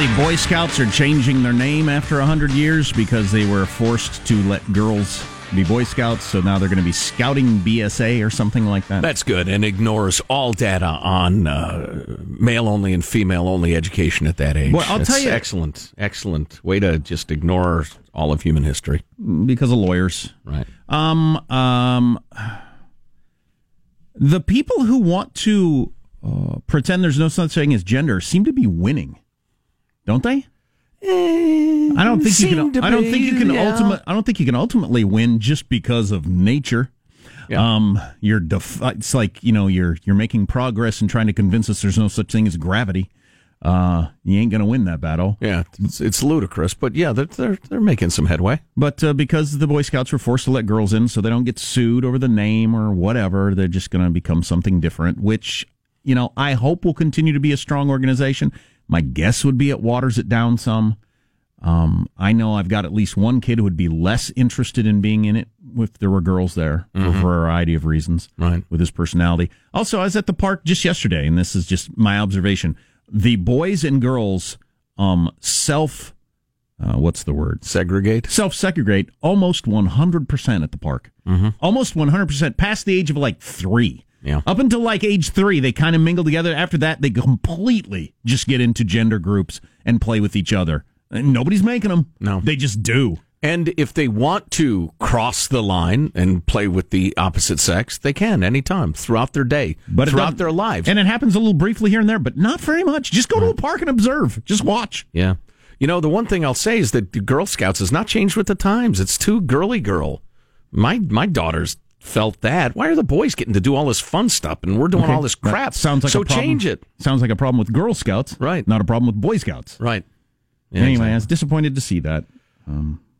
just saw the Boy Scouts are changing their name after 100 years because they were forced to let girls be Boy Scouts. So now they're going to be Scouting BSA or something like that. That's good and ignores all data on uh, male only and female only education at that age. Well, I'll That's tell you- excellent, excellent way to just ignore all of human history. because of lawyers. Right. Um, um, the people who want to uh, pretend there's no such thing as gender seem to be winning, don't they? I don't think you can. to I don't think you can yeah. ultimate. I don't think you can ultimately win just because of nature. Yeah. Um, you're def- it's like you know you're you're making progress and trying to convince us there's no such thing as gravity. Uh, you ain't gonna win that battle. Yeah, it's, it's ludicrous, but yeah, they're, they're they're making some headway. But uh, because the Boy Scouts were forced to let girls in so they don't get sued over the name or whatever, they're just going to become something different, which, you know, I hope will continue to be a strong organization. My guess would be it waters it down some. Um, I know I've got at least one kid who would be less interested in being in it if there were girls there for a variety of reasons Right. with his personality. Also, I was at the park just yesterday, and this is just my observation. The boys and girls um, self, uh, what's the word? Segregate. self segregate almost 100% at the park. Mm-hmm. Almost 100% past the age of like three. Yeah. Up until like age three, they kind of mingle together. After that, they completely just get into gender groups and play with each other. And nobody's making them. No. They just do. And if they want to cross the line and play with the opposite sex, they can anytime throughout their day, But throughout their lives. And it happens a little briefly here and there, but not very much. Just go to a park and observe. Just watch. yeah. You know, the one thing I'll say is that the Girl Scouts has not changed with the times. It's too girly girl. My my daughters felt that. Why are the boys getting to do all this fun stuff and we're doing all this That crap? sounds like so a problem. change it. Sounds like a problem with Girl Scouts. Right. Not a problem with Boy Scouts. Right. Yeah, anyway, I was disappointed to see that.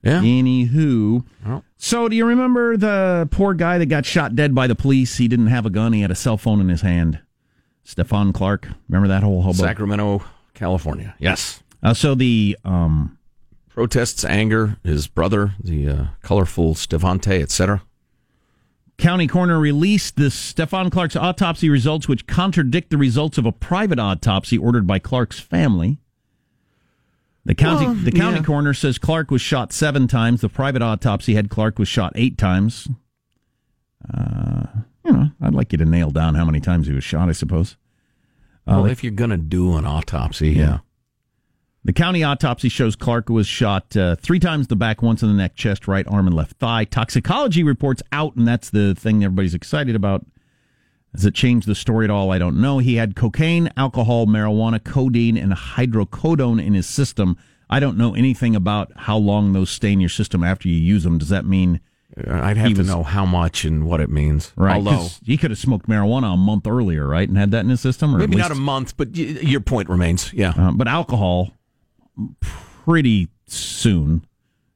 yeah. Anywho, Well. so do you remember the poor guy that got shot dead by the police? He didn't have a gun; he had a cell phone in his hand. Stephon Clark, remember that whole hobo? Sacramento, California. Yes. Uh, so the um, Protests, anger, his brother, the uh, colorful Stevante, etc. county coroner released the Stephon Clark's autopsy results, which contradict the results of a private autopsy ordered by Clark's family. The county Well, the county yeah. coroner says Clark was shot seven times. The private autopsy had Clark was shot eight times. Uh, you know, I'd like you to nail down how many times he was shot. I suppose. well, if you're going to do an autopsy, yeah. The county autopsy shows Clark was shot uh, three times in the back, once in the neck, chest, right arm, and left thigh. Toxicology reports out, and that's the thing everybody's excited about. Does it change the story at all? I don't know. He had cocaine, alcohol, marijuana, codeine, and hydrocodone in his system. I don't know anything about how long those stay in your system after you use them. Does that mean Uh, I'd have to know how much and what it means. right? Although he could have smoked marijuana a month earlier, right, and had that in his system, or maybe not a month, but y- your point remains. Yeah. uh, but alcohol pretty soon.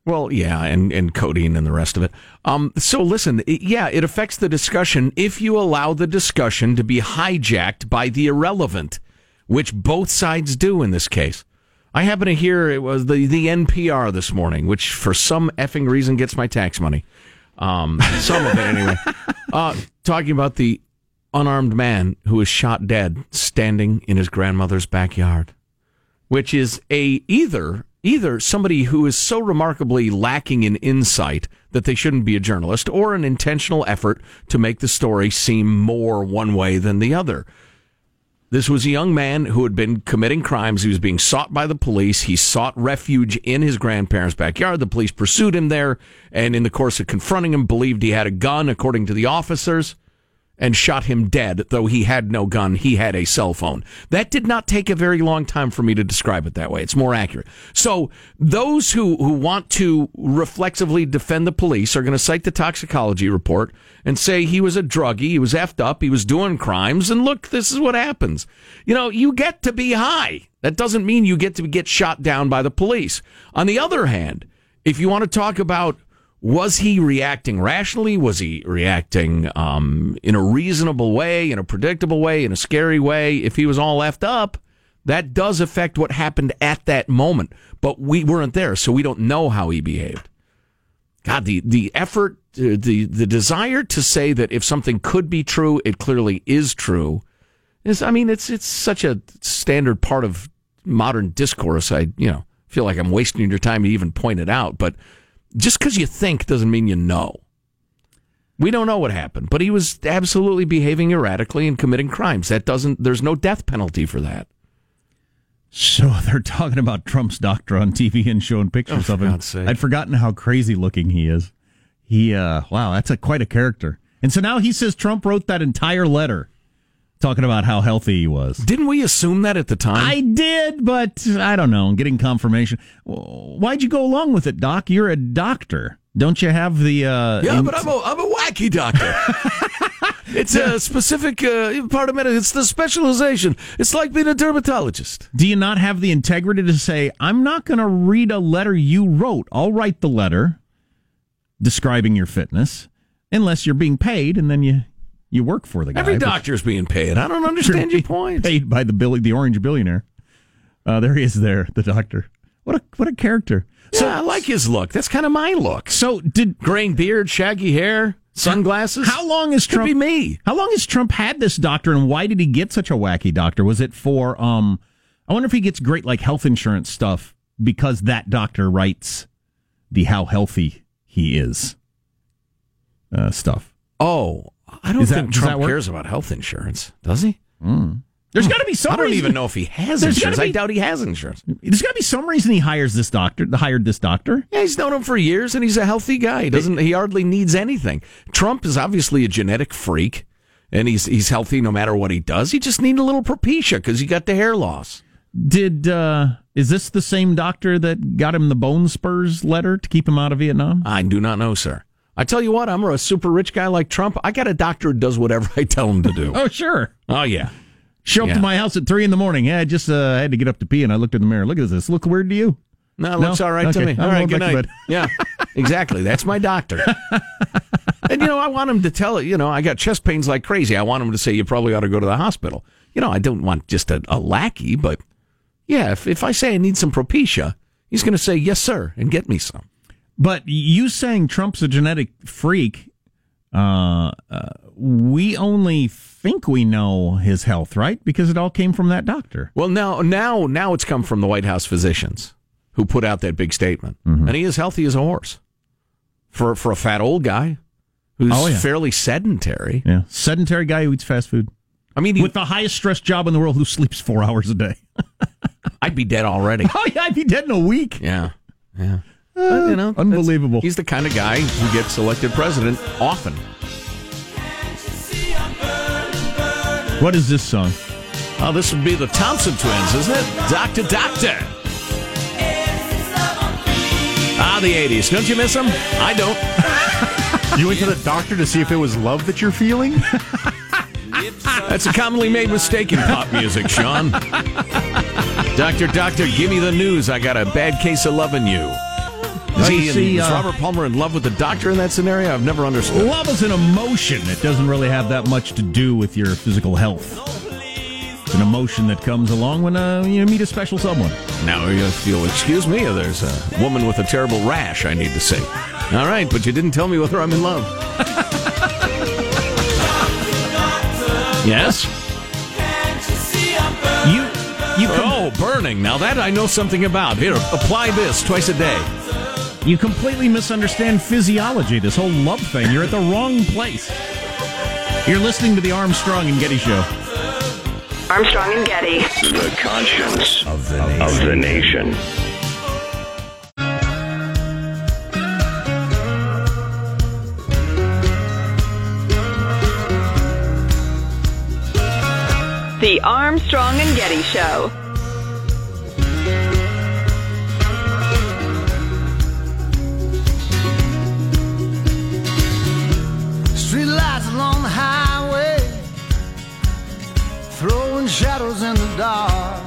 Well, yeah, and, and codeine and the rest of it. Um, so listen, it- yeah, it affects the discussion if you allow the discussion to be hijacked by the irrelevant, which both sides do in this case. I happen to hear it was the, the NPR this morning, which for some effing reason gets my tax money. Um, some of it anyway. Uh, talking about the unarmed man who was shot dead standing in his grandmother's backyard which is a either either somebody who is so remarkably lacking in insight that they shouldn't be a journalist or an intentional effort to make the story seem more one way than the other. This was a young man who had been committing crimes. He was being sought by the police. He sought refuge in his grandparents' backyard. The police pursued him there, and in the course of confronting him, believed he had a gun, according to the officers and shot him dead, though he had no gun, he had a cell phone. That did not take a very long time for me to describe it that way. It's more accurate. So those who, who want to reflexively defend the police are going to cite the toxicology report and say he was a druggie, he was effed up, he was doing crimes, and look, this is what happens. You know, you get to be high. That doesn't mean you get to get shot down by the police. On the other hand, if you want to talk about was he reacting rationally? Was he reacting um, in a reasonable way, in a predictable way, in a scary way? If he was all left up, that does affect what happened at that moment. But we weren't there, so we don't know how he behaved. God, the the effort, uh, the the desire to say that if something could be true, it clearly is true. Is I mean, it's it's such a standard part of modern discourse, I you know feel like I'm wasting your time to even point it out. But just because you think doesn't mean you know. We don't know what happened, but he was absolutely behaving erratically and committing crimes. That doesn't. There's no death penalty for that. So they're talking about Trump's doctor on TV and showing pictures Oh, of him. I'd forgotten how crazy looking he is. He, uh, wow, that's a quite a character. And so now he says Trump wrote that entire letter talking about how healthy he was. Didn't we assume that at the time? I did, but I don't know. I'm getting confirmation. Why'd you go along with it, Doc? You're a doctor. Don't you have the? Uh, yeah, in- but I'm a, I'm a wacky doctor. it's a specific uh, part of medicine. It's the specialization. It's like being a dermatologist. do you not have the integrity to say, I'm not going to read a letter you wrote? I'll write the letter describing your fitness, unless you're being paid, and then you you work for the guy. Every doctor's being paid. I don't understand your point. Paid by the Billy, the orange billionaire. Uh, there he is. There, the doctor. What a what a character. So I like his look. That's kind of my look. So did Grain beard, shaggy hair, sunglasses. how long has Could Trump be me. How long has Trump had this doctor, and why did he get such a wacky doctor? Was it for? um I wonder if he gets great like health insurance stuff because that doctor writes the how healthy he is uh, stuff. Oh, I don't that- think Trump cares about health insurance, does he? There's got to be some. I don't reason- even know if he has There's insurance. gotta I be- doubt he has insurance. There's got to be some reason he hires this doctor. Hired this doctor. Yeah, he's known him for years, and he's a healthy guy. He doesn't. He hardly needs anything. Trump is obviously a genetic freak, and he's he's healthy no matter what he does. He just needs a little propecia because he got the hair loss. Did uh is this the same doctor that got him the bone spurs letter to keep him out of Vietnam? I do not know, sir. I tell you what, I'm a super rich guy like Trump. I got a doctor who does whatever I tell him to do. Oh sure. oh yeah. Show up to my house at three in the morning. Yeah, I just uh, had to get up to pee, and I looked in the mirror. Look at this. Look weird to you. No, it No? looks all right to me. All right, good night. Yeah, exactly. That's my doctor. and you know, I want him to tell it. You know, I got chest pains like crazy. I want him to say you probably ought to go to the hospital. You know, I don't want just a, a lackey, but yeah, if if I say I need some propecia, he's going to say yes, sir, and get me some. But you saying Trump's a genetic freak, uh, uh, we only think we know his health, right? Because it all came from that doctor. Well, now, now, now it's come from the White House physicians who put out that big statement, Mm-hmm. and he is healthy as a horse for for a fat old guy who's Oh, yeah. fairly sedentary. Yeah, sedentary guy who eats fast food I mean, he, with the highest stress job in the world, who sleeps four hours a day. I'd be dead already. Oh yeah, I'd be dead in a week. Yeah, yeah. But, you know, unbelievable. He's the kind of guy who gets elected president often. What is this song? Oh, this would be the Thompson twins, isn't it? Doctor, doctor. Ah, the '80s. Don't you miss them? I don't. You went to the doctor to see if it was love that you're feeling? That's a commonly made mistake in pop music, Sean. Doctor, doctor, give me the news. I got a bad case of loving you. Is, he in- see, is uh, Robert Palmer in love with the doctor in that scenario? I've never understood. Love is an emotion. It doesn't really have that much to do with your physical health. It's an emotion that comes along when uh, you meet a special someone. Now if you'll excuse me, there's a woman with a terrible rash I need to see. All right, but you didn't tell me whether I'm in love. yes? You, you, com- Oh, burning. Now that I know something about. Here, apply this twice a day. You completely misunderstand physiology. This whole love thing. You're at the wrong place. You're listening to the Armstrong and Getty Show. Armstrong and Getty. The conscience of the nation. Of the nation. The Armstrong and Getty Show. Shadows in the dark.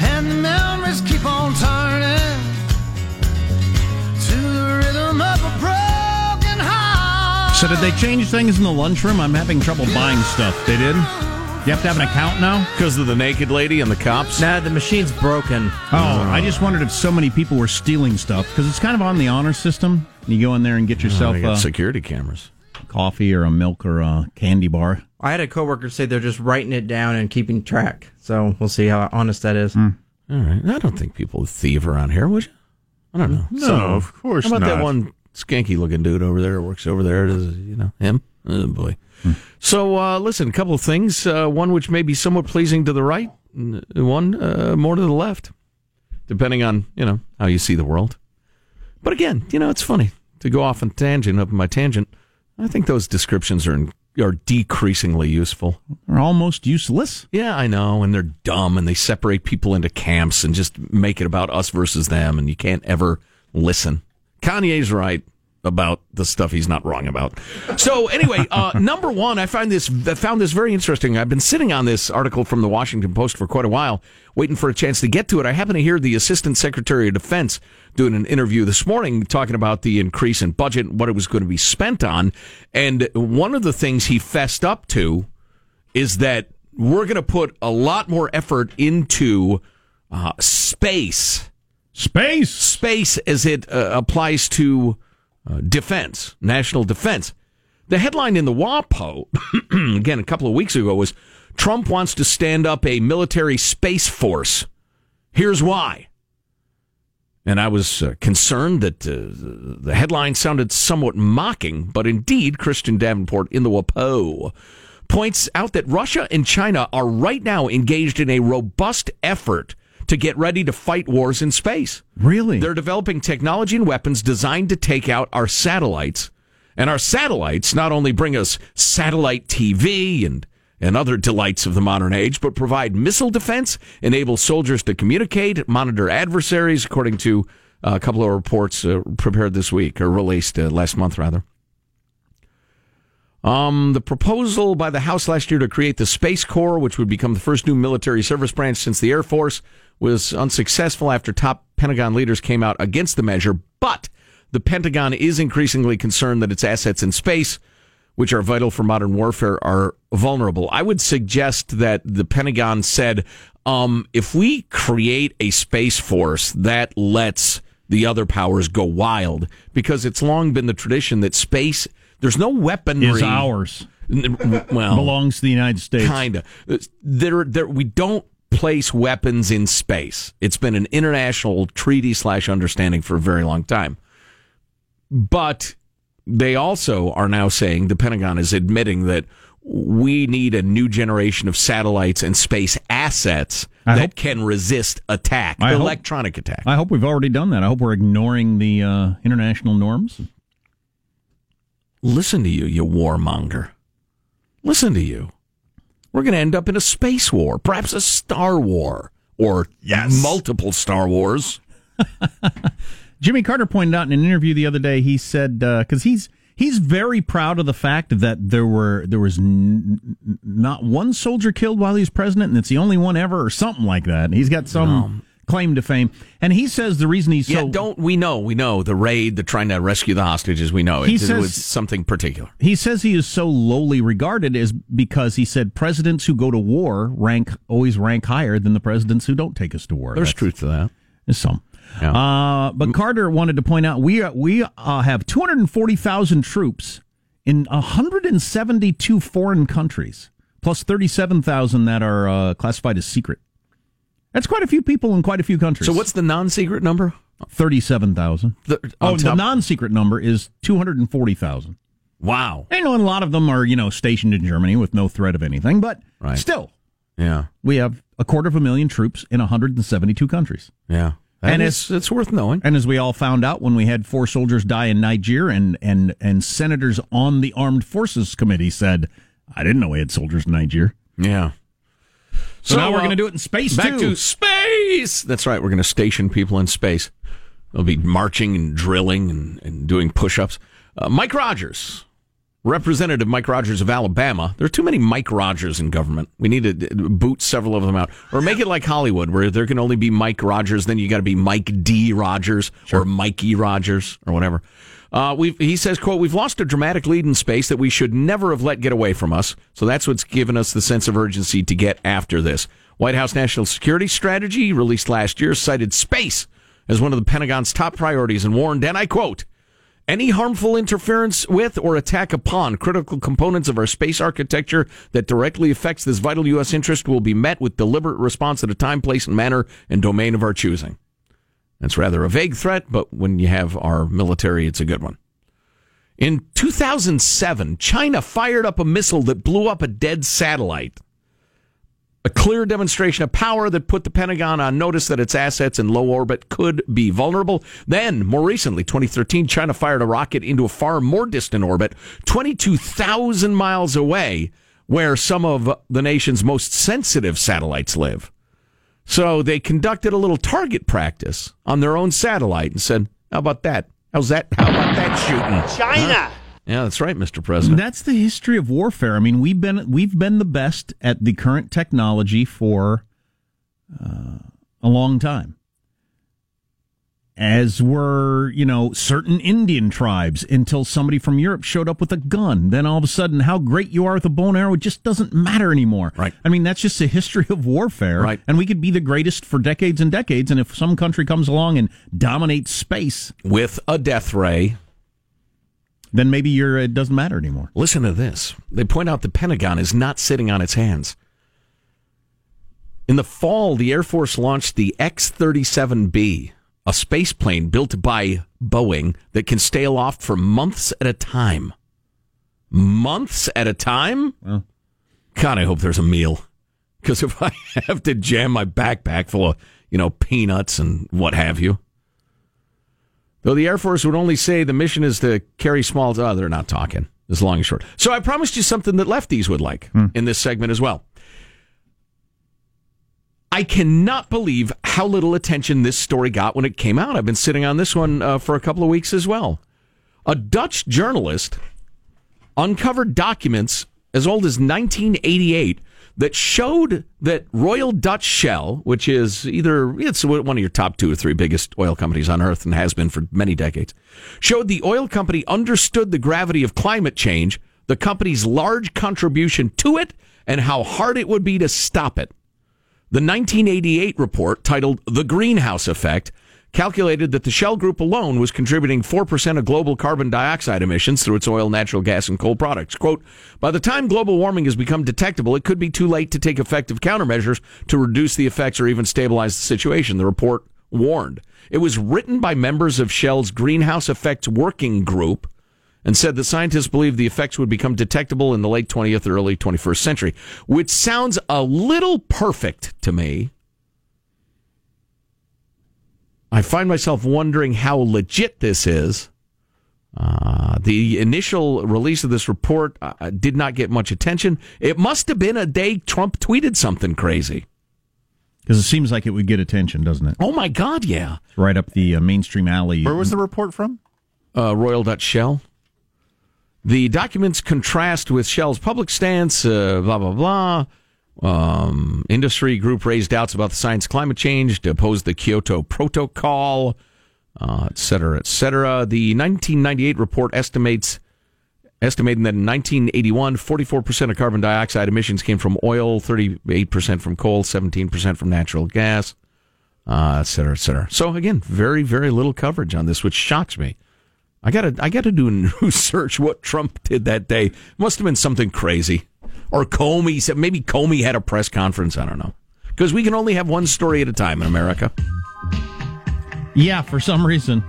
And the memories keep on turning to the rhythm of a broken heart. So did they change things in the lunchroom? I'm having trouble buying stuff. They did. You have to have an account now. Because of the naked lady and the cops? Nah, the machine's broken. Oh, I just wondered if so many people were stealing stuff because it's kind of on the honor system. You go in there and get Oh, yourself. they got uh, security cameras. Coffee or a milk or a candy bar. I had a coworker say they're just writing it down and keeping track. So we'll see how honest that is. All right. I don't think people thieve around here, would you? I don't know. No, of course How about not. that one skanky looking dude over there who works over there? Does, you know, him? Oh, boy. So, uh, listen, a couple of things. Uh, one which may be somewhat pleasing to the right, and one uh, more to the left, depending on, you know, how you see the world. But again, you know, it's funny to go off on tangent, up my tangent. I think those descriptions are, are decreasingly useful. They're almost useless. Yeah, I know, and they're dumb, and they separate people into camps and just make it about us versus them, and you can't ever listen. Kanye's right about the stuff he's not wrong about. So anyway, uh, number one, I find this I found this very interesting. I've been sitting on this article from the Washington Post for quite a while, waiting for a chance to get to it. I happen to hear the Assistant Secretary of Defense doing an interview this morning talking about the increase in budget, what it was going to be spent on, and one of the things he fessed up to is that we're going to put a lot more effort into uh, space, Space. space as it uh, applies to uh, defense, national defense. The headline in the WAPO, again, a couple of weeks ago, was Trump wants to stand up a military space force. Here's why. And I was uh, concerned that uh, the headline sounded somewhat mocking, but indeed, Christian Davenport in the WAPO points out that Russia and China are right now engaged in a robust effort to get ready to fight wars in space. Really? They're developing technology and weapons designed to take out our satellites. And our satellites not only bring us satellite TV and, and other delights of the modern age, but provide missile defense, enable soldiers to communicate, monitor adversaries, according to uh, a couple of reports uh, prepared this week, or released uh, last month, rather. Um, the proposal by the House last year to create the Space Corps, which would become the first new military service branch since the Air Force, was unsuccessful after top Pentagon leaders came out against the measure. But the Pentagon is increasingly concerned that its assets in space, which are vital for modern warfare, are vulnerable. I would suggest that the Pentagon said, um, if we create a space force that lets the other powers go wild, because it's long been the tradition that space, there's no weaponry. Is ours. Well, Belongs to the United States. Kinda. There, there. We don't place weapons in space. It's been an international treaty slash understanding for a very long time. But they also are now saying the Pentagon is admitting that we need a new generation of satellites and space assets I that hope- can resist attack, I hope- electronic attack. I hope we've already done that. I hope we're ignoring the uh, international norms. Listen to you, you warmonger. Listen to you. We're going to end up in a space war, perhaps a Star War, or yes. multiple Star Wars. Jimmy Carter pointed out in an interview the other day. He said uh, because he's he's very proud of the fact that there were there was n- n- not one soldier killed while he was president, and it's the only one ever, or something like that. And He's got some claim to fame, and he says the reason he's Yeah, so don't we know? We know the raid, the trying to rescue the hostages. We know He it, says- it was something particular. He says he is so lowly regarded is because he said presidents who go to war rank always rank higher than the presidents who don't take us to war. There's That's- truth to that. There's some. Yeah. Uh, but Carter wanted to point out we are, we uh, have 240,000 troops in 172 foreign countries, plus 37,000 that are uh, classified as secret. That's quite a few people in quite a few countries. So what's the non-secret number? 37,000? The, Oh, the non-secret number is 240,000. wow. I know a lot of them are, you know, stationed in Germany with no threat of anything, but Right. still, Yeah, we have a quarter of a million troops in 172 countries. yeah. And and it's- it's it's worth knowing. And as we all found out when we had four soldiers die in Niger and and and senators on the Armed Forces Committee said, I didn't know we had soldiers in Niger. Yeah. So, now we're uh, going to do it in space Back too. to space. That's right. We're going to station people in space. They'll be marching and drilling and, and doing push-ups. Uh, Mike Rogers, Representative Mike Rogers of Alabama. There are too many Mike Rogers in government. We need to uh, boot several of them out, or make it like Hollywood, where there can only be Mike Rogers. Then you got to be Mike D. Rogers or Mikey Rogers or whatever. Uh, we've, he says, "quote We've lost a dramatic lead in space that we should never have let get away from us. So that's what's given us the sense of urgency to get after this." White House National Security Strategy, released last year, cited space as one of the Pentagon's top priorities and warned, and I quote, Any harmful interference with or attack upon critical components of our space architecture that directly affects this vital U.S. interest will be met with deliberate response at a time, place, and manner and domain of our choosing. That's rather a vague threat, but when you have our military, it's a good one. In 2007, China fired up a missile that blew up a dead satellite. A clear demonstration of power that put the Pentagon on notice that its assets in low orbit could be vulnerable. Then, more recently, 2013, China fired a rocket into a far more distant orbit, 22,000 miles away, where some of the nation's most sensitive satellites live. So they conducted a little target practice on their own satellite and said, How about that? How's that? How about that shooting? China. Yeah, that's right, Mr. President. That's the history of warfare. I mean, we've been we've been the best at the current technology for uh, a long time. As were, you know, certain Indian tribes until somebody from Europe showed up with a gun. Then all of a sudden, how great you are with a bow and arrow just doesn't matter anymore. Right. I mean, that's just a history of warfare. Right. And we could be the greatest for decades and decades. And if some country comes along and dominates space, With a death ray. then maybe you're, it doesn't matter anymore. Listen to this. They point out the Pentagon is not sitting on its hands. In the fall, the Air Force launched the X 37B, a space plane built by Boeing that can stay aloft for months at a time. Months at a time? God, I hope there's a meal. Because if I have to jam my backpack full of, you know, peanuts and what have you. Though the Air Force would only say the mission is to carry small, oh, they're not talking. As long and short. So I promised you something that lefties would like hmm. in this segment as well. I cannot believe how little attention this story got when it came out. I've been sitting on this one uh, for a couple of weeks as well. A Dutch journalist uncovered documents as old as 1988 that showed that Royal Dutch Shell, which is either it's one of your top two or three biggest oil companies on earth and has been for many decades, showed the oil company understood the gravity of climate change, the company's large contribution to it, and how hard it would be to stop it. The 1988 report, titled The Greenhouse Effect, calculated that the Shell Group alone was contributing 4% of global carbon dioxide emissions through its oil, natural gas, and coal products. Quote, by the time global warming has become detectable, it could be too late to take effective countermeasures to reduce the effects or even stabilize the situation, the report warned. It was written by members of Shell's Greenhouse Effects Working Group and said the scientists believe the effects would become detectable in the late 20th or early 21st century, which sounds a little perfect to me. I find myself wondering how legit this is. Uh, the initial release of this report uh, did not get much attention. It must have been a day Trump tweeted something crazy. Because it seems like it would get attention, doesn't it? Oh my God, yeah. It's right up the uh, mainstream alley. Where was the report from? uh, Royal Dutch Shell. The documents contrast with Shell's public stance, uh, blah, blah, blah. Um, industry group raised doubts about the science climate change to oppose the Kyoto Protocol, uh, et cetera, et cetera. The 1998 report estimates estimating that in 1981, 44% of carbon dioxide emissions came from oil, 38% from coal, 17% from natural gas, uh, et cetera, et cetera. So again, very, very little coverage on this, which shocks me. I gotta, I gotta do a research what Trump did that day. Must have been something crazy, or Comey said maybe Comey had a press conference. I don't know, because we can only have one story at a time in America. Yeah, for some reason.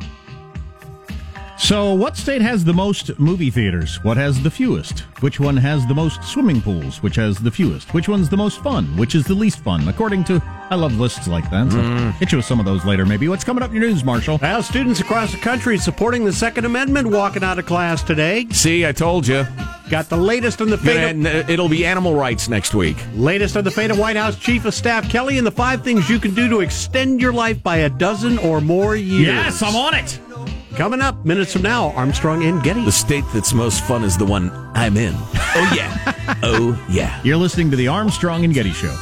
So, what state has the most movie theaters? What has the fewest? Which one has the most swimming pools? Which has the fewest? Which one's the most fun? Which is the least fun? According to, I love lists like that. So mm. Hit you with some of those later, maybe. What's coming up in your news, Marshall? Well, students across the country supporting the Second Amendment walking out of class today. See, I told you. Got the latest on the fate. Of, And uh, it'll be animal rights next week. latest on the fate of White House Chief of Staff Kelly and the five things you can do to extend your life by a dozen or more years. Yes, I'm on it. Coming up minutes from now, Armstrong and Getty. The state that's most fun is the one I'm in. Oh yeah. oh yeah. You're listening to the Armstrong and Getty Show.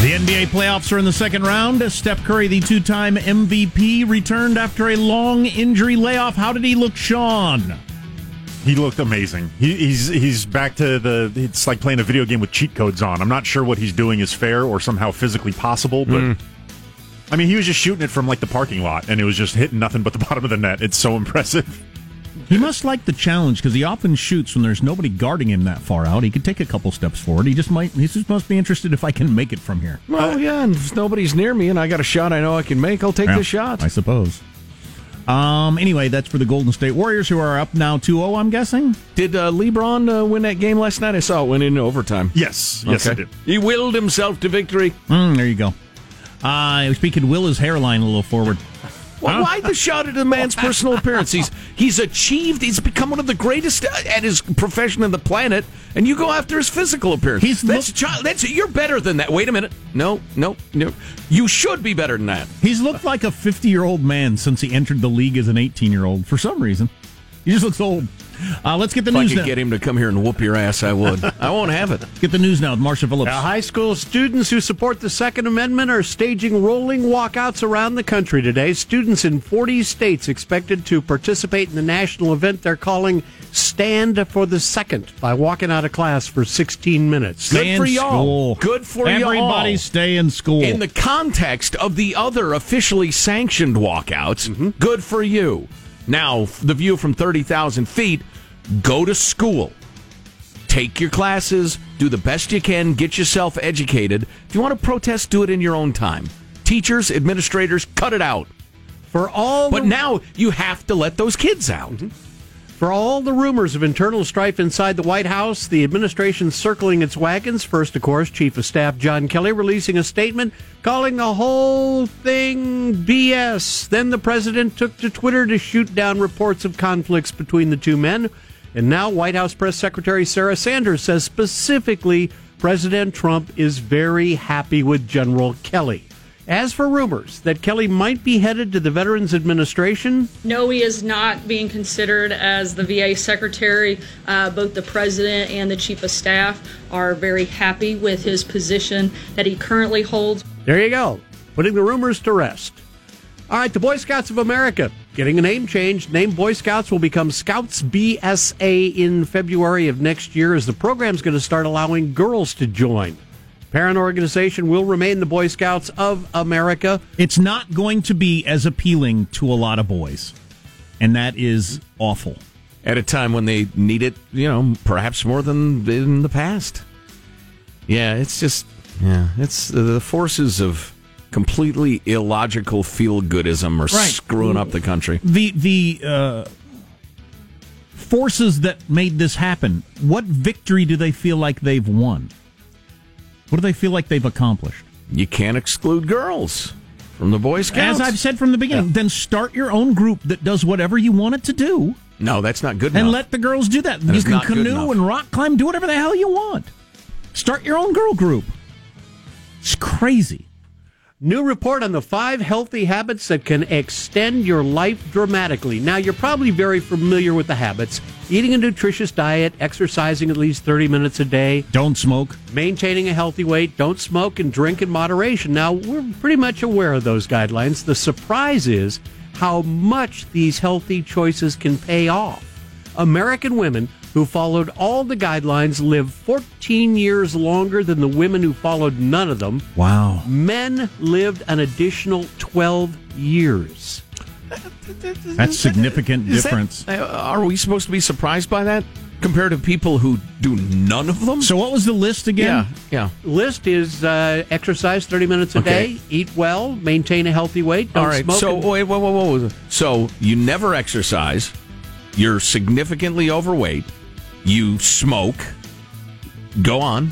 The NBA playoffs are in the second round. Steph Curry, the two time MVP, returned after a long injury layoff. How did he look, Sean? He looked amazing. He, he's he's back to the. It's like playing a video game with cheat codes on. I'm not sure what he's doing is fair or somehow physically possible, but hmm. I mean, he was just shooting it from like the parking lot, and it was just hitting nothing but the bottom of the net. It's so impressive. He must like the challenge because he often shoots when there's nobody guarding him that far out. He could take a couple steps forward. He just might. He just must be interested if I can make it from here. Well, uh, yeah, and if nobody's near me and I got a shot I know I can make, I'll take Yeah, the shot. I suppose. Um. Anyway, that's for the Golden State Warriors, who are up now 2-0, I'm guessing. Did uh, LeBron uh, win that game last night? I saw it went into overtime. Yes, yes, I did. He willed himself to victory. Mm, there you go. Uh, speaking, will his hairline a little forward. Well, why the shot at a man's personal appearance? He's he's achieved. He's become one of the greatest at his profession on the planet, and you go after his physical appearance. He's that's look- child. That's you're better than that. Wait a minute. No, no, no. You should be better than that. He's looked like a 50 year old man since he entered the league as an 18 year old for some reason. He just looks old. Uh, let's get the If I news could now. get him to come here and whoop your ass, I would. I won't have it. Get the news now with Marshall Phillips. Now, high school students who support the Second Amendment are staging rolling walkouts around the country today. Students in 40 states expected to participate in the national event they're calling Stand for the Second by walking out of class for 16 minutes. Good for y'all. school. Good for y'all. Everybody stay in school. In the context of the other officially sanctioned walkouts, Mm-hmm. good for you. Now, the view from 30,000 feet, go to school. Take your classes, do the best you can, get yourself educated. If you want to protest, do it in your own time. Teachers, administrators, cut it out. For all But the- now you have to let those kids out. Mm-hmm. For all the rumors of internal strife inside the White House, the administration circling its wagons. First, of course, Chief of Staff John Kelly releasing a statement calling the whole thing BS. Then the president took to Twitter to shoot down reports of conflicts between the two men. And now, White House Press Secretary Sarah Sanders says specifically President Trump is very happy with General Kelly. As for rumors that Kelly might be headed to the Veterans Administration, No, he is not being considered as the VA secretary. Uh, both the president and the chief of staff are very happy with his position that he currently holds. There you go. Putting the rumors to rest. All right, the Boy Scouts of America getting a name change. Name Boy Scouts will become Scouts BSA in February of next year as the program's going to start allowing girls to join. Parent organization will remain the Boy Scouts of America. it's not going to be as appealing to a lot of boys. And that is awful. At a time when they need it, you know, perhaps more than in the past. Yeah, it's just, yeah, it's uh, the forces of completely illogical feel goodism are Right. screwing up the country. The the uh, forces that made this happen, what victory do they feel like they've won? What do they feel like they've accomplished? You can't exclude girls from the Boy Scouts. As I've said from the beginning, then start your own group that does whatever you want it to do no, that's not good enough. and let the girls do that. That you can canoe and rock climb, do whatever the hell you want. Start your own girl group. It's crazy. New report on the five healthy habits that can extend your life dramatically. Now, you're probably very familiar with the habits eating a nutritious diet, exercising at least 30 minutes a day, Don't smoke. maintaining a healthy weight, don't smoke, and drink in moderation. Now, we're pretty much aware of those guidelines. The surprise is how much these healthy choices can pay off. American women who followed all the guidelines live 14 years longer than the women who followed none of them. Wow. Men lived an additional 12 years. That's significant Is that- difference. uh, are we supposed to be surprised by that compared to people who do none of them? So what was the list again? yeah, yeah. List is uh, exercise 30 minutes a Okay. day, eat well, maintain a healthy weight, don't All right. smoke. So and- wait, wait, wait, wait, wait. So you never exercise. You're significantly overweight. You smoke. Go on.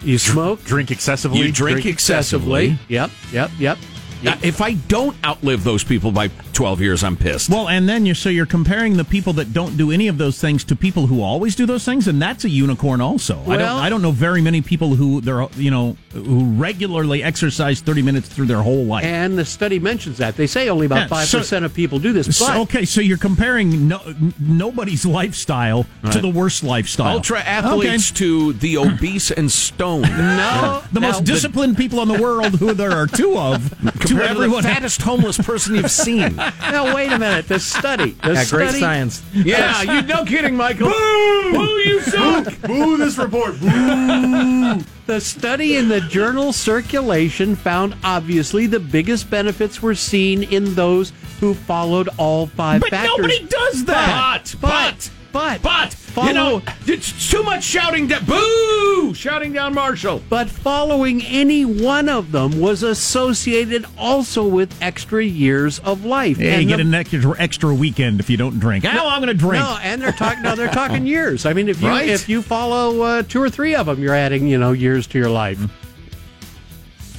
you smoke, Drink excessively. You drink, excessively. Yep, yep, yep. If I don't outlive those people by 12 years, I'm pissed. Well, and then you so you're comparing the people that don't do any of those things to people who always do those things, and that's a unicorn also. I don't Well- I don't know very many people who they're you know who regularly exercise 30 minutes through their whole life. And the study mentions that. They say only about Yeah, so- 5% of people do this. But So, okay, so you're comparing no, nobody's lifestyle to the worst lifestyle. Ultra athletes to the obese and stoned. no, the most now- disciplined people in the world, who there are two of, to everyone the fattest homeless person you've seen. now wait a minute. This study. The Yeah, great study- science. Yeah, you no kidding, Michael. Boo! you suck! Boo this report! Boo! The study in the journal Circulation found obviously the biggest benefits were seen in those who followed all five But factors. nobody does that. But, but, but, but, follow, you know, it's too much shouting down. Boo! Shouting down Marshall. but following any one of them was associated also with extra years of life. Yeah, you And get an extra, extra weekend if you don't drink. Oh, I'm going to drink. No, and they're talking. No, they're talking years. I mean, if you Right. if you follow uh, two or three of them, you're adding you know years to your life.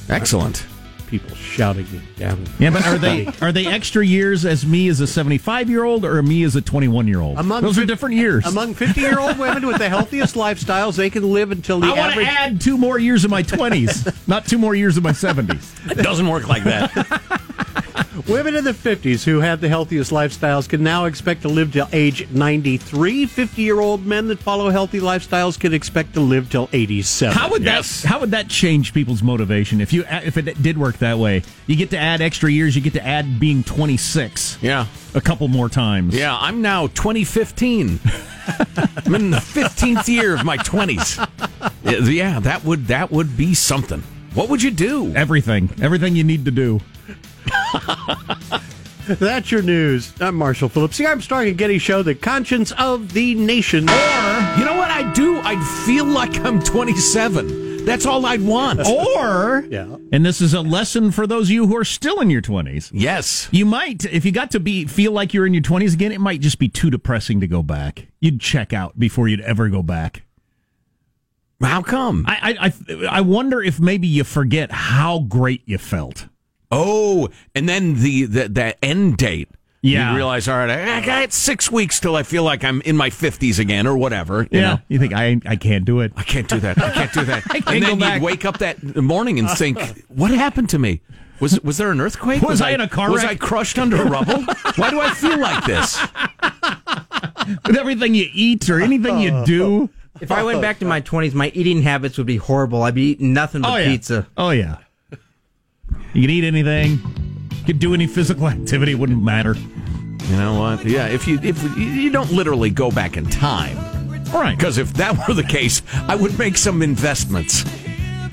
Excellent. People shouting you down. Yeah, but are they are they extra years as me as a 75 year old or me as a 21 year old? Among Those are different years. Among 50 year old women with the healthiest lifestyles, they can live until the I want to average. add two more years of my 20s, not two more years of my 70s. It doesn't work like that. Women in the 50s who have the healthiest lifestyles can now expect to live till age 93. 50 year old men that follow healthy lifestyles can expect to live till 87. How would Yes. that how would that change people's motivation if you if it did work that way? You get to add extra years. You get to add being 26 yeah. a couple more times. Yeah, I'm now 2015. I'm in the 15th year of my 20s. Yeah, that would that would be something. What would you do? Everything, everything you need to do. That's your news. I'm Marshall Phillips. See, I'm Armstrong a Getty Show, the conscience of the nation. Or, you know what I'd do? I'd feel like I'm 27. That's all I'd want. Or, Yeah. and this is a lesson for those of you who are still in your 20s. Yes. You might, if you got to be feel like you're in your 20s again, it might just be too depressing to go back. You'd check out before you'd ever go back. How come? I, I, I, I wonder if maybe you forget how great you felt. Oh, and then the the, the end date. Yeah. You realize, all right, I, I got six weeks till I feel like I'm in my 50s again or whatever. You know? You think I, I can't do it? I can't do that. I can't do that. can't and then back. you'd wake up that morning and think, what happened to me? Was was there an earthquake? Was I in a car Was wreck? I crushed under a rubble? Why do I feel like this? With everything you eat or anything you do. If I went back to my 20s, my eating habits would be horrible. I'd be eating nothing but Oh, yeah. pizza. Oh, yeah. You can eat anything. You can do any physical activity. It wouldn't matter. You know what? Yeah, if you if you don't literally go back in time, right. because if that were the case, I would make some investments,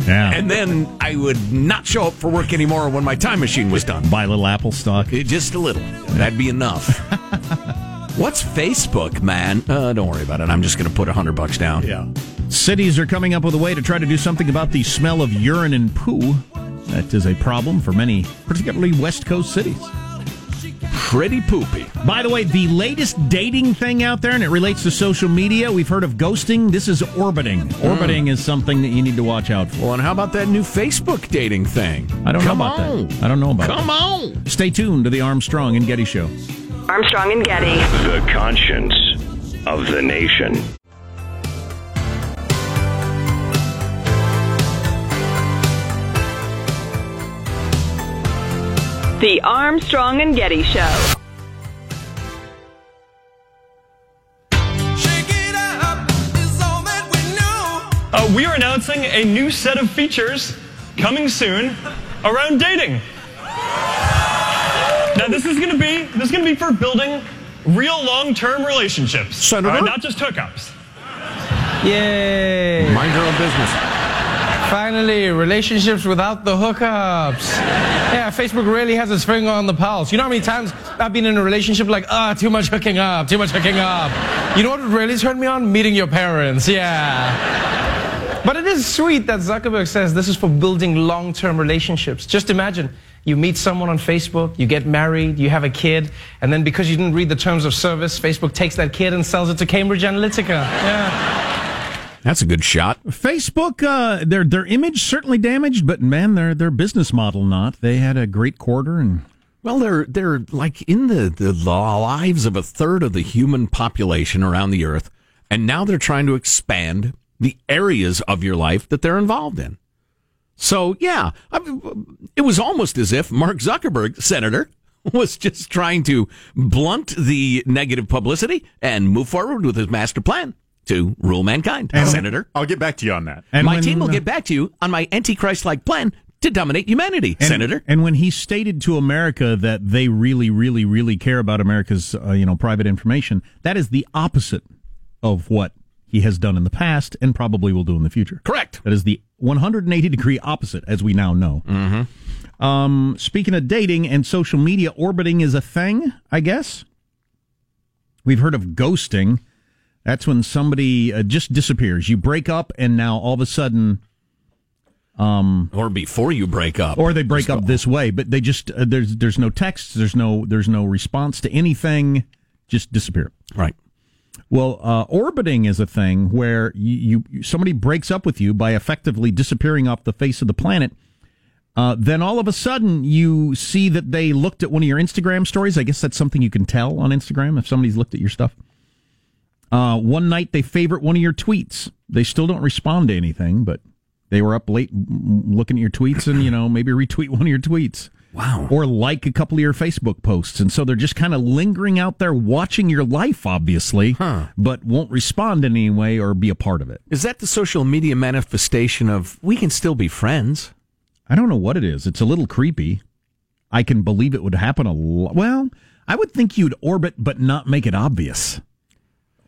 Yeah. and then I would not show up for work anymore when my time machine was done. buy a little Apple stock. Eh, Just a little. That'd be enough. What's Facebook, man? Uh, don't worry about it. I'm just going to put a hundred bucks down. Yeah. Cities are coming up with a way to try to do something about the smell of urine and poo. That is a problem for many, particularly West Coast cities. Pretty poopy. By the way, the latest dating thing out there, and it relates to social media, we've heard of ghosting. This is orbiting. Hmm. Orbiting is something that you need to watch out for. Well, and how about that new Facebook dating thing? I don't Come know about on. that. I don't know about that. Come that. on. Stay tuned to the Armstrong and Getty Show. Armstrong and Getty. The conscience of the nation. The Armstrong and Getty Show. Uh, we are announcing a new set of features coming soon around dating. Now, this is going to be this is going to be for building real long-term relationships, Senator? Uh, not just hookups. Yay! Mind your own business. Finally, relationships without the hookups. Yeah, Facebook really has its finger on the pulse. You know how many times I've been in a relationship like, ah, too much hooking up, too much hooking up. You know what really turned me on? Meeting your parents, yeah. But it is sweet that Zuckerberg says this is for building long term relationships. Just imagine you meet someone on Facebook, you get married, you have a kid, and then because you didn't read the terms of service, Facebook takes that kid and sells it to Cambridge Analytica. Yeah. That's a good shot. Facebook, uh, their their image certainly damaged, but man, their their business model not. They had a great quarter, and Well, they're they're like in the, the lives of a third of the human population around the earth, and now they're trying to expand the areas of your life that they're involved in. So yeah, I, it was almost as if Mark Zuckerberg, senator, was just trying to blunt the negative publicity and move forward with his master plan to rule mankind. And senator, I'll get back to you on that. and my when, team will uh, get back to you on my antichrist-like plan to dominate humanity, And- Senator. And when he stated to America that they really, really, really care about America's, uh, you know, private information, that is the opposite of what he has done in the past and probably will do in the future. Correct. That is the 180 degree opposite, as we now know. Mm-hmm. Um, speaking of dating and social media, orbiting is a thing, I guess. We've heard of ghosting. That's when somebody uh, just disappears. You break up, and now all of a sudden, um, or before you break up, or they break up this way, but they just uh, there's there's no texts, there's no there's no response to anything, just disappear. Right. Well, uh, orbiting is a thing where you, you somebody breaks up with you by effectively disappearing off the face of the planet. Uh, then all of a sudden you see that they looked at one of your Instagram stories. I guess that's something you can tell on Instagram if somebody's looked at your stuff. Uh, one night they favorite one of your tweets. They still don't respond to anything, but they were up late looking at your tweets and, you know, maybe retweet one of your tweets. Wow. Or like a couple of your Facebook posts. And so they're just kind of lingering out there watching your life, obviously, but won't respond in any way or be a part of it. Is that the social media manifestation of we can still be friends? I don't know what it is. It's a little creepy. I can believe it would happen a lot. Well, I would think you'd orbit but not make it obvious.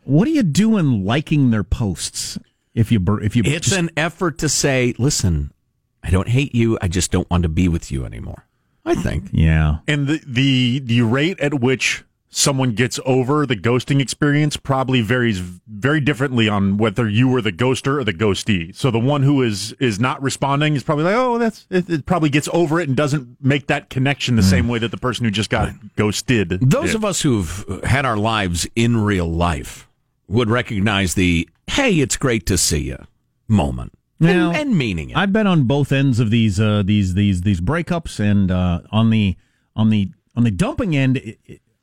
What are you doing liking their posts? If you bur- if you It's just- an effort to say, listen, I don't hate you. I just don't want to be with you anymore. I think. Yeah. And the, the the rate at which someone gets over the ghosting experience probably varies very differently on whether you were the ghoster or the ghostee. So the one who is is not responding is probably like, oh, that's it, it probably gets over it and doesn't make that connection the same mm. way that the person who just got ghosted. Those did. of us who've had our lives in real life would recognize the "Hey, it's great to see you" moment Now, and, and meaning it. I've been on both ends of these uh, these these these breakups, and uh, on the on the on the dumping end,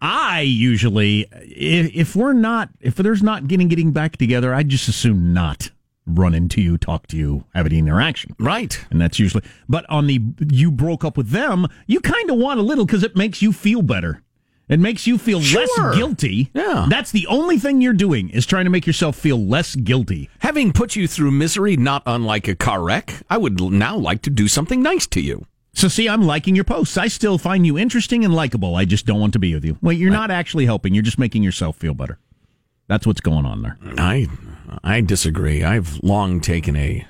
i- usually if, if we're not if there's not getting getting back together, I just assume not run into you, talk to you, have any interaction. Right. And that's usually. But on the you broke up with them, you kind of want a little because it makes you feel better. It makes you feel Sure. less guilty. Yeah. That's the only thing you're doing is trying to make yourself feel less guilty. Having put you through misery, not unlike a car wreck, I would now like to do something nice to you. So see, I'm liking your posts. I still find you interesting and likable. I just don't want to be with you. Well, you're not actually helping. You're just making yourself feel better. That's what's going on there. I I disagree. I've long taken a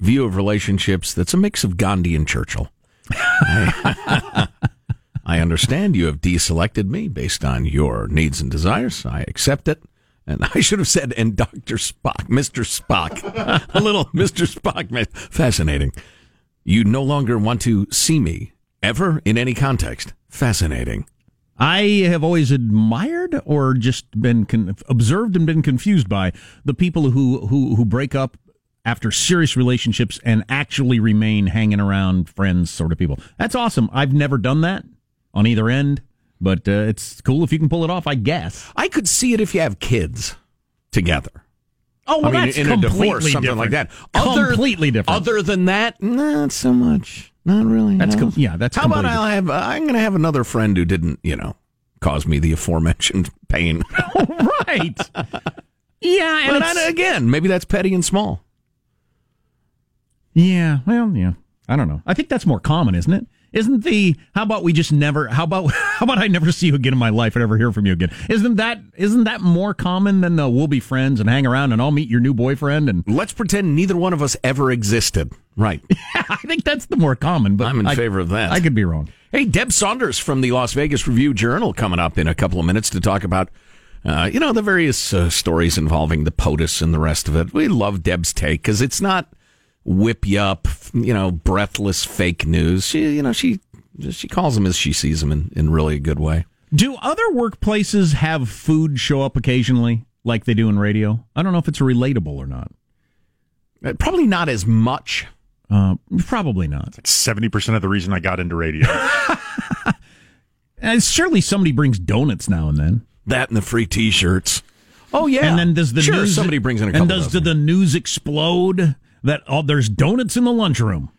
view of relationships that's a mix of Gandhi and Churchill. I, I understand you have deselected me based on your needs and desires. I accept it. And I should have said, and Dr. Spock, Mr. Spock, a little Mr. Spock, fascinating. You no longer want to see me ever in any context. Fascinating. I have always admired or just been con- observed and been confused by the people who, who, who break up after serious relationships and actually remain hanging around friends sort of people. That's awesome. I've never done that on either end, but uh, it's cool if you can pull it off, I guess. I could see it if you have kids together. Oh, well, I mean, that's in a completely divorce, something like that. different. completely different. Other than that, not so much. Not really. That's no. com- yeah, that's How about I'll have? Uh, I'm going to have another friend who didn't, you know, cause me the aforementioned pain. right. Yeah, and I- again, maybe that's petty and small. Yeah, well, yeah. I don't know. I think that's more common, isn't it? Isn't the how about we just never how about how about I never see you again in my life and ever hear from you again? Isn't that isn't that more common than the we'll be friends and hang around and I'll meet your new boyfriend and Let's pretend neither one of us ever existed. Right. I think that's the more common, but I'm in I- favor of that. I could be wrong. Hey, Deb Saunders from the Las Vegas Review Journal coming up in a couple of minutes to talk about, uh, you know, the various uh, stories involving the POTUS and the rest of it. We love Deb's take because it's not whip you up, you know, breathless fake news. She, you know, she she calls them as she sees them in, in really a good way. Do other workplaces have food show up occasionally like they do in radio? I don't know if it's relatable or not. Uh, Probably not as much. Uh, probably not. Seventy percent of the reason I got into radio. And surely somebody brings donuts now and then. That and the free T-shirts. Oh yeah, And then does the sure news somebody brings in a and couple does dozen. the news explode that oh, there's donuts in the lunchroom,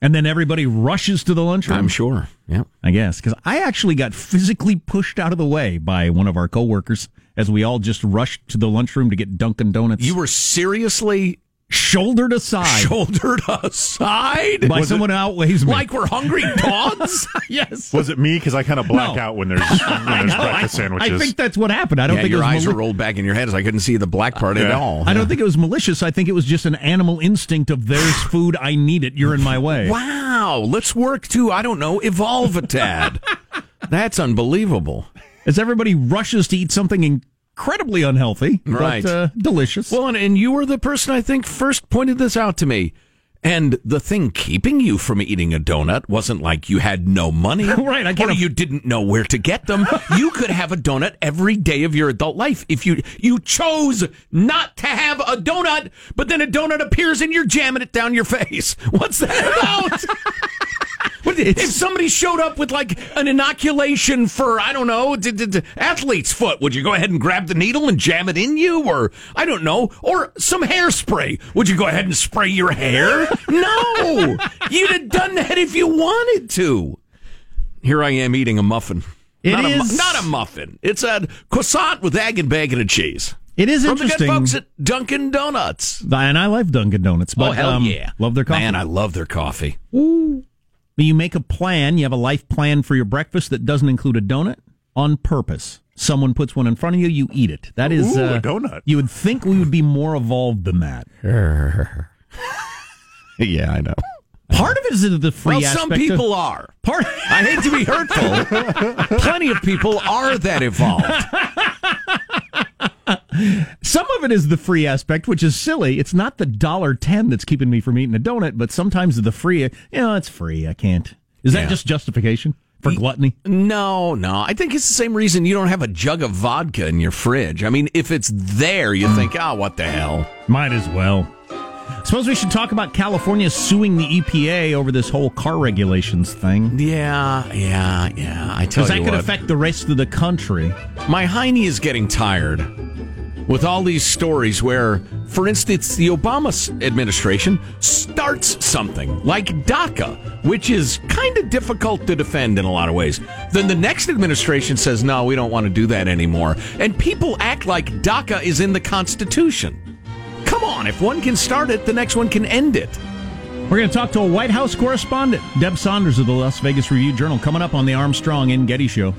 and then everybody rushes to the lunchroom? I'm sure. Yeah. I guess because I actually got physically pushed out of the way by one of our coworkers as we all just rushed to the lunchroom to get Dunkin' Donuts. You were seriously shouldered aside Shouldered aside by Was it- someone who outweighs me. like we're hungry dogs. yes. Was it me? Because I kind of black No. out when there's when there's No, I, breakfast sandwiches. I think that's what happened. I don't yeah, think your it was eyes mali- are rolled back in your head as I couldn't see the black part at Yeah. all. I don't think it was malicious. I think it was just an animal instinct of there's food. I need it. You're in my way. Wow, let's work to I don't know evolve a tad. That's unbelievable. As everybody rushes to eat something incredibly unhealthy, Right. but uh, delicious. Well, and, and you were the person I think first pointed this out to me. And the thing keeping you from eating a donut wasn't like you had no money. Right, I can't Or you didn't know where to get them. you could have a donut every day of your adult life if you you chose not to have a donut, but then a donut appears and you're jamming it down your face. What's that about? If somebody showed up with like an inoculation for I don't know d- d- d- athlete's foot, would you go ahead and grab the needle and jam it in you, or I don't know, or some hairspray? Would you go ahead and spray your hair? No, you'd have done that if you wanted to. Here I am eating a muffin. It not, a, mu- not a muffin. It's a croissant with egg and bacon and cheese. it is From the good folks at Dunkin' Donuts. and I love Dunkin' Donuts. But, oh hell um, yeah, Love their coffee. Man, I love their coffee. But you make a plan, you have a life plan for your breakfast that doesn't include a donut on purpose. Someone puts one in front of you, you eat it. That is Ooh, a uh, donut. You would think we would be more evolved than that. Yeah, I know. Part of it is the free Well, aspect. some of- people are. part. I hate to be hurtful. Plenty of people are that evolved. Some of it is the free aspect, which is silly. It's not the dollar ten that's keeping me from eating a donut, but sometimes the free. You know, it's free. I can't. Is that Yeah. just justification for gluttony? No, no. I think it's the same reason you don't have a jug of vodka in your fridge. I mean, if it's there, you think, oh, what the hell? Might as well. Suppose we should talk about California suing the EPA over this whole car regulations thing. Yeah, yeah, yeah. I tell Because you that could what, affect the rest of the country. my hiney is getting tired with all these stories where, for instance, the Obama s- administration starts something like DACA, which is kind of difficult to defend in a lot of ways. Then the next administration says, no, we don't want to do that anymore. And people act like DACA is in the Constitution. Come on, if one can start it, the next one can end it. We're going to talk to a White House correspondent, Deb Saunders of the Las Vegas Review Journal, coming up on the Armstrong and Getty Show.